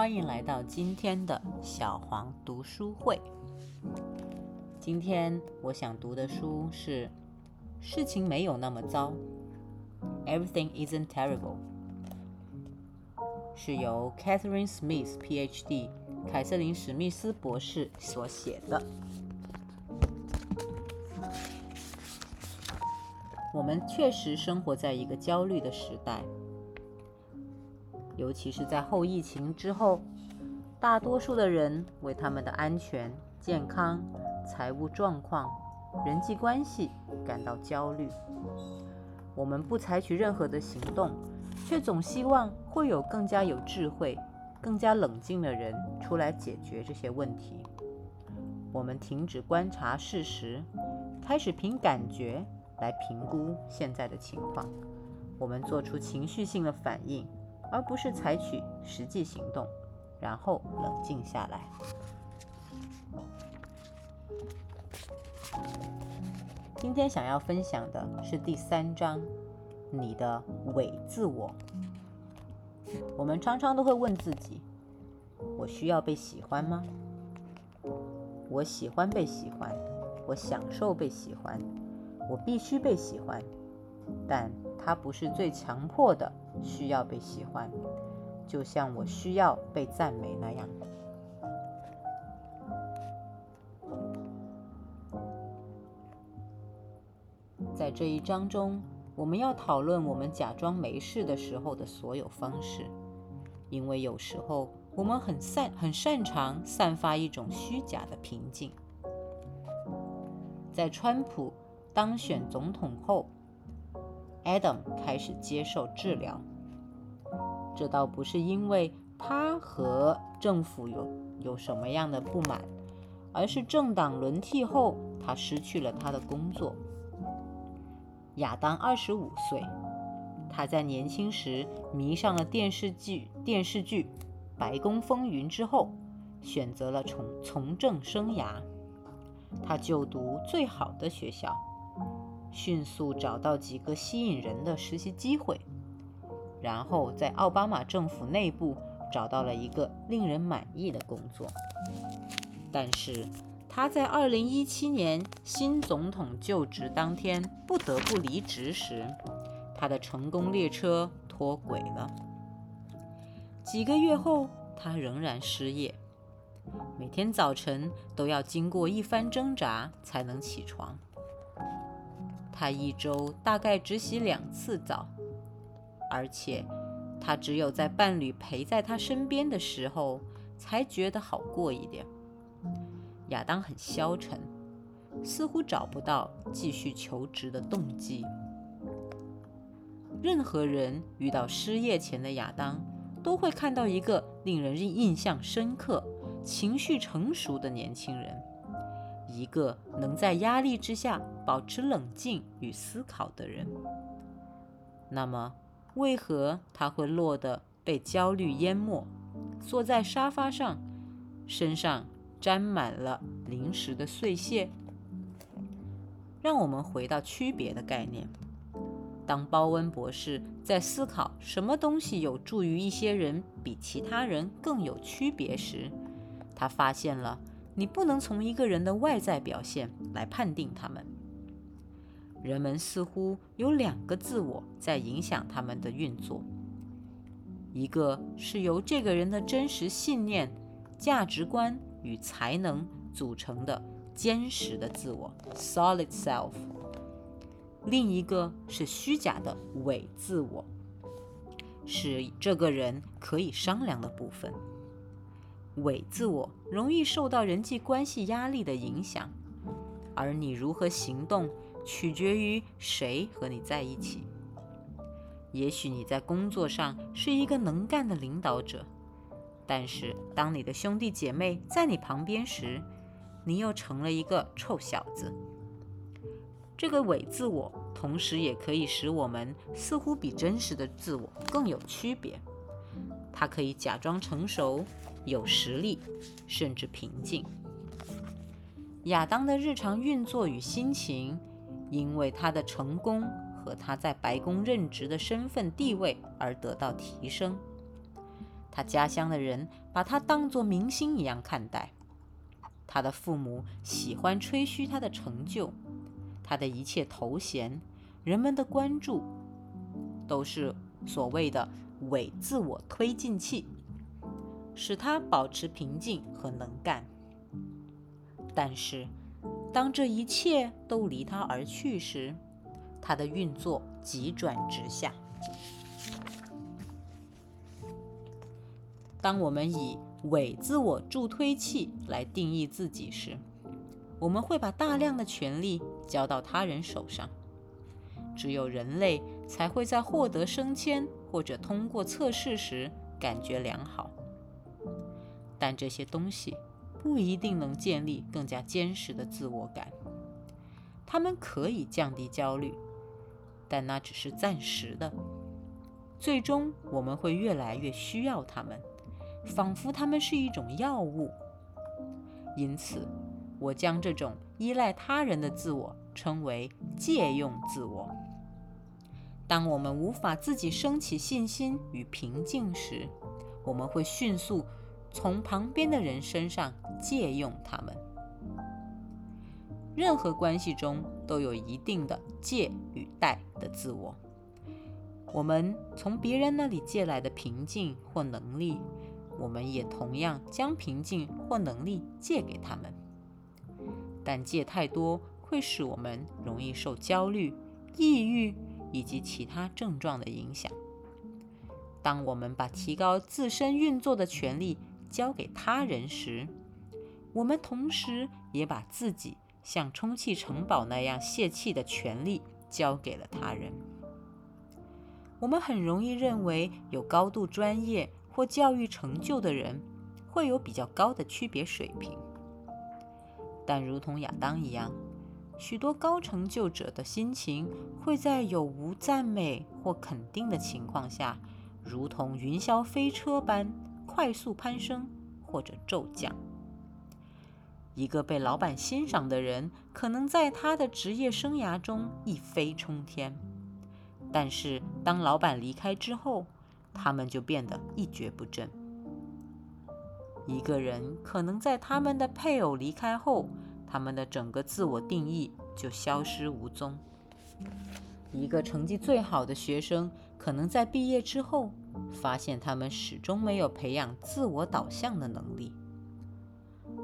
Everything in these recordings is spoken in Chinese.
欢迎来到今天的小黄读书会。今天我想读的书是《事情没有那么糟》，Everything isn't terrible，是由 Catherine Smith Ph.D. 凯瑟琳史密斯博士所写的。我们确实生活在一个焦虑的时代。尤其是在后疫情之后，大多数的人为他们的安全、健康、财务状况、人际关系感到焦虑。我们不采取任何的行动，却总希望会有更加有智慧、更加冷静的人出来解决这些问题。我们停止观察事实，开始凭感觉来评估现在的情况。我们做出情绪性的反应。而不是采取实际行动，然后冷静下来。今天想要分享的是第三章，你的伪自我。我们常常都会问自己：我需要被喜欢吗？我喜欢被喜欢，我享受被喜欢，我必须被喜欢，但。它不是最强迫的需要被喜欢，就像我需要被赞美那样。在这一章中，我们要讨论我们假装没事的时候的所有方式，因为有时候我们很擅很擅长散发一种虚假的平静。在川普当选总统后。Adam 开始接受治疗，这倒不是因为他和政府有有什么样的不满，而是政党轮替后，他失去了他的工作。亚当二十五岁，他在年轻时迷上了电视剧电视剧《白宫风云》之后，选择了从从政生涯。他就读最好的学校。迅速找到几个吸引人的实习机会，然后在奥巴马政府内部找到了一个令人满意的工作。但是他在2017年新总统就职当天不得不离职时，他的成功列车脱轨了。几个月后，他仍然失业，每天早晨都要经过一番挣扎才能起床。他一周大概只洗两次澡，而且他只有在伴侣陪在他身边的时候才觉得好过一点。亚当很消沉，似乎找不到继续求职的动机。任何人遇到失业前的亚当，都会看到一个令人印象深刻、情绪成熟的年轻人。一个能在压力之下保持冷静与思考的人，那么为何他会落得被焦虑淹没，坐在沙发上，身上沾满了零食的碎屑？让我们回到区别的概念。当鲍温博士在思考什么东西有助于一些人比其他人更有区别时，他发现了。你不能从一个人的外在表现来判定他们。人们似乎有两个自我在影响他们的运作，一个是由这个人的真实信念、价值观与才能组成的坚实的自我 （solid self），另一个是虚假的伪自我，是这个人可以商量的部分。伪自我容易受到人际关系压力的影响，而你如何行动取决于谁和你在一起。也许你在工作上是一个能干的领导者，但是当你的兄弟姐妹在你旁边时，你又成了一个臭小子。这个伪自我同时也可以使我们似乎比真实的自我更有区别。它可以假装成熟。有实力，甚至平静。亚当的日常运作与心情，因为他的成功和他在白宫任职的身份地位而得到提升。他家乡的人把他当作明星一样看待。他的父母喜欢吹嘘他的成就，他的一切头衔、人们的关注，都是所谓的伪自我推进器，使他保持平静和能干。但是，当这一切都离他而去时，他的运作急转直下。当我们以伪自我助推器来定义自己时，我们会把大量的权力交到他人手上。只有人类才会在获得升迁或者通过测试时感觉良好。但这些东西不一定能建立更加坚实的自我感。它们可以降低焦虑，但那只是暂时的。最终，我们会越来越需要它们。仿佛他们是一种药物，因此，我将这种依赖他人的自我称为借用自我。当我们无法自己升起信心与平静时，我们会迅速从旁边的人身上借用他们。任何关系中都有一定的借与贷的自我。我们从别人那里借来的平静或能力。我们也同样将平静或能力借给他们，但借太多会使我们容易受焦虑、抑郁以及其他症状的影响。当我们把提高自身运作的权利交给他人时，我们同时也把自己像充气城堡那样泄气的权利交给了他人。我们很容易认为有高度专业。或教育成就的人会有比较高的区别水平，但如同亚当一样，许多高成就者的心情会在有无赞美或肯定的情况下，如同云霄飞车般快速攀升或者骤降。一个被老板欣赏的人，可能在他的职业生涯中一飞冲天，但是当老板离开之后，他们就变得一蹶不振。一个人可能在他们的配偶离开后，他们的整个自我定义就消失无踪。一个成绩最好的学生可能在毕业之后，发现他们始终没有培养自我导向的能力。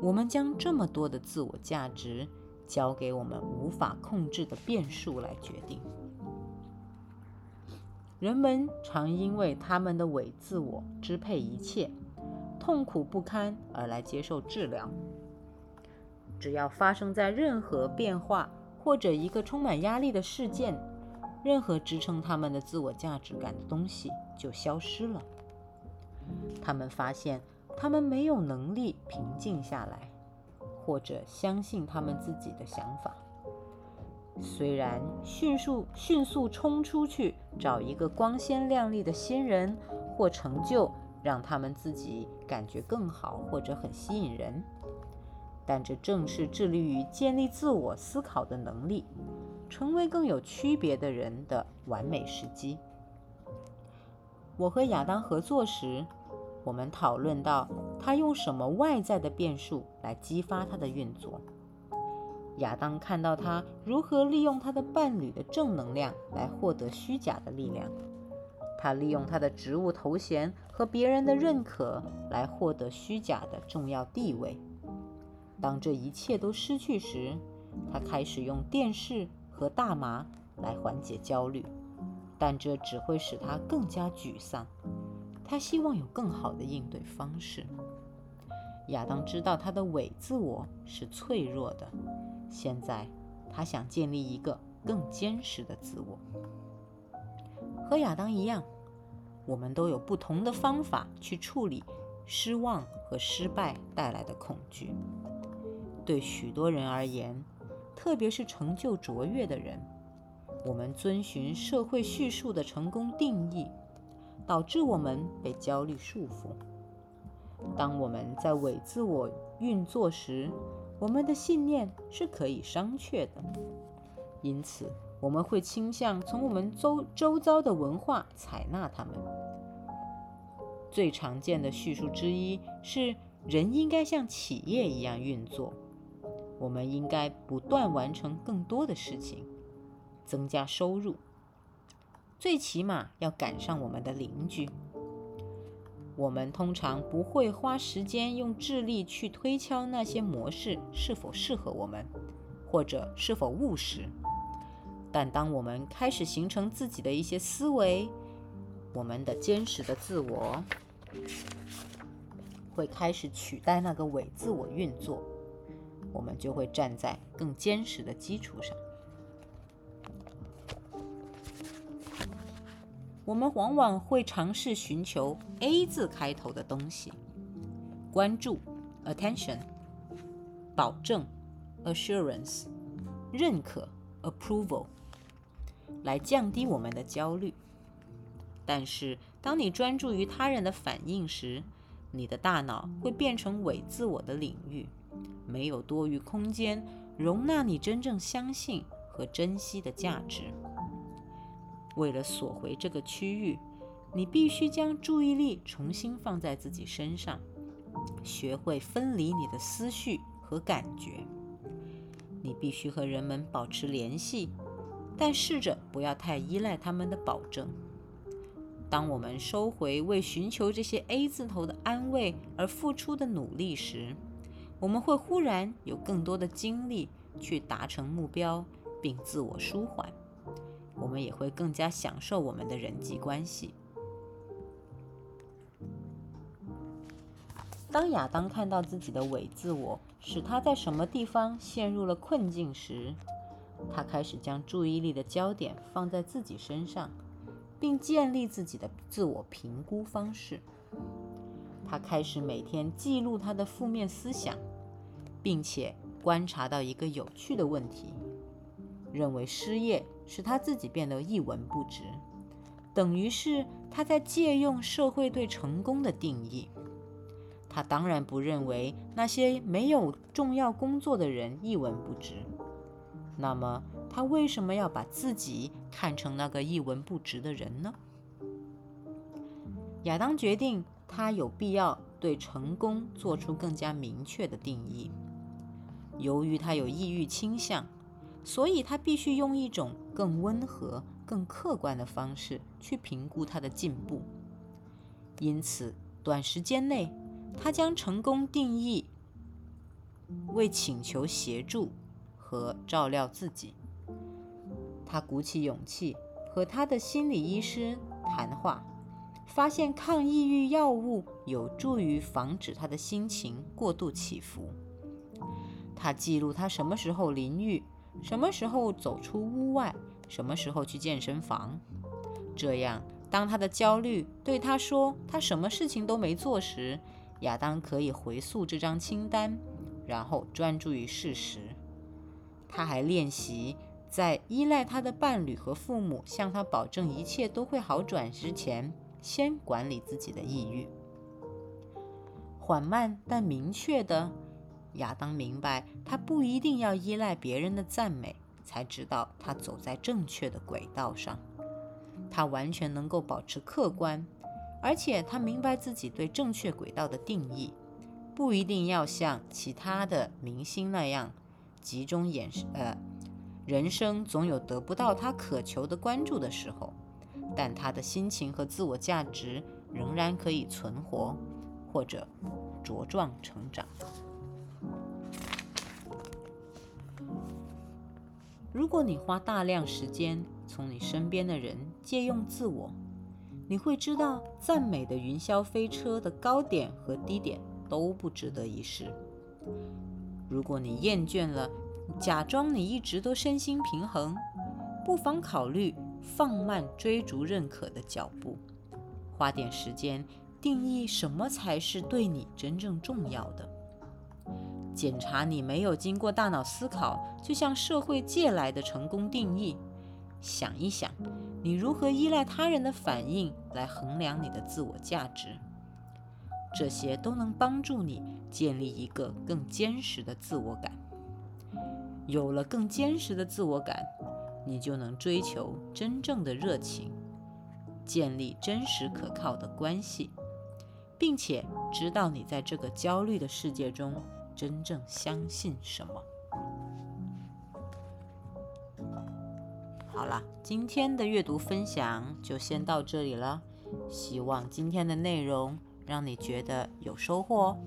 我们将这么多的自我价值交给我们无法控制的变数来决定。人们常因为他们的伪自我支配一切，痛苦不堪而来接受治疗。只要发生在任何变化或者一个充满压力的事件，任何支撑他们的自我价值感的东西就消失了。他们发现他们没有能力平静下来，或者相信他们自己的想法。虽然迅速迅速冲出去找一个光鲜亮丽的新人或成就，让他们自己感觉更好或者很吸引人，但这正是致力于建立自我思考的能力，成为更有区别的人的完美时机。我和亚当合作时，我们讨论到他用什么外在的变数来激发他的运作。亚当看到他如何利用他的伴侣的正能量来获得虚假的力量，他利用他的职务头衔和别人的认可来获得虚假的重要地位。当这一切都失去时，他开始用电视和大麻来缓解焦虑，但这只会使他更加沮丧。他希望有更好的应对方式。亚当知道他的伪自我是脆弱的。现在，他想建立一个更坚实的自我。和亚当一样，我们都有不同的方法去处理失望和失败带来的恐惧。对许多人而言，特别是成就卓越的人，我们遵循社会叙述的成功定义，导致我们被焦虑束缚。当我们在伪自我运作时，我们的信念是可以商榷的，因此我们会倾向从我们周周遭的文化采纳它们。最常见的叙述之一是，人应该像企业一样运作。我们应该不断完成更多的事情，增加收入。最起码要赶上我们的邻居。我们通常不会花时间用智力去推敲那些模式是否适合我们，或者是否务实。但当我们开始形成自己的一些思维，我们的坚实的自我会开始取代那个伪自我运作，我们就会站在更坚实的基础上。我们往往会尝试寻求 A 字开头的东西：关注 （attention）、保证 （assurance）、认可 （approval） 来降低我们的焦虑。但是，当你专注于他人的反应时，你的大脑会变成伪自我的领域，没有多余空间容纳你真正相信和珍惜的价值。为了锁回这个区域，你必须将注意力重新放在自己身上，学会分离你的思绪和感觉。你必须和人们保持联系，但试着不要太依赖他们的保证。当我们收回为寻求这些 A 字头的安慰而付出的努力时，我们会忽然有更多的精力去达成目标，并自我舒缓。我们也会更加享受我们的人际关系。当亚当看到自己的伪自我使他在什么地方陷入了困境时，他开始将注意力的焦点放在自己身上。并建立自己的自我评估方式。他开始每天记录他的负面思想，并且观察到一个有趣的问题：认为失业使他自己变得一文不值，等于是他在借用社会对成功的定义。他当然不认为那些没有重要工作的人一文不值。那么，他为什么要把自己看成那个一文不值的人呢？亚当决定，他有必要对成功做出更加明确的定义。由于他有抑郁倾向，所以他必须用一种更温和、更客观的方式去评估他的进步。因此，短时间内，他将成功定义为请求协助和照料自己。他鼓起勇气和他的心理医师谈话，发现抗抑郁药物有助于防止他的心情过度起伏。他记录他什么时候淋浴，什么时候走出屋外，什么时候去健身房。这样，当他的焦虑对他说他什么事情都没做时，亚当可以回溯这张清单，然后专注于事实。他还练习。在依赖他的伴侣和父母向他保证一切都会好转之前，先管理自己的抑郁。缓慢但明确的，亚当明白，他不一定要依赖别人的赞美才知道他走在正确的轨道上。他完全能够保持客观，而且他明白自己对正确轨道的定义，不一定要像其他的明星那样集中眼神，呃。人生总有得不到他渴求的关注的时候，但他的心情和自我价值仍然可以存活，或者茁壮成长。如果你花大量时间从你身边的人借用自我，你会知道赞美的云霄飞车的高点和低点都不值得一试。如果你厌倦了，假装你一直都身心平衡，不妨考虑放慢追逐认可的脚步，花点时间定义什么才是对你真正重要的。检查你没有经过大脑思考就向社会借来的成功定义，想一想你如何依赖他人的反应来衡量你的自我价值。这些都能帮助你建立一个更坚实的自我感。有了更坚实的自我感，你就能追求真正的热情，建立真实可靠的关系，并且知道你在这个焦虑的世界中真正相信什么。好了，今天的阅读分享就先到这里了。希望今天的内容让你觉得有收获哦。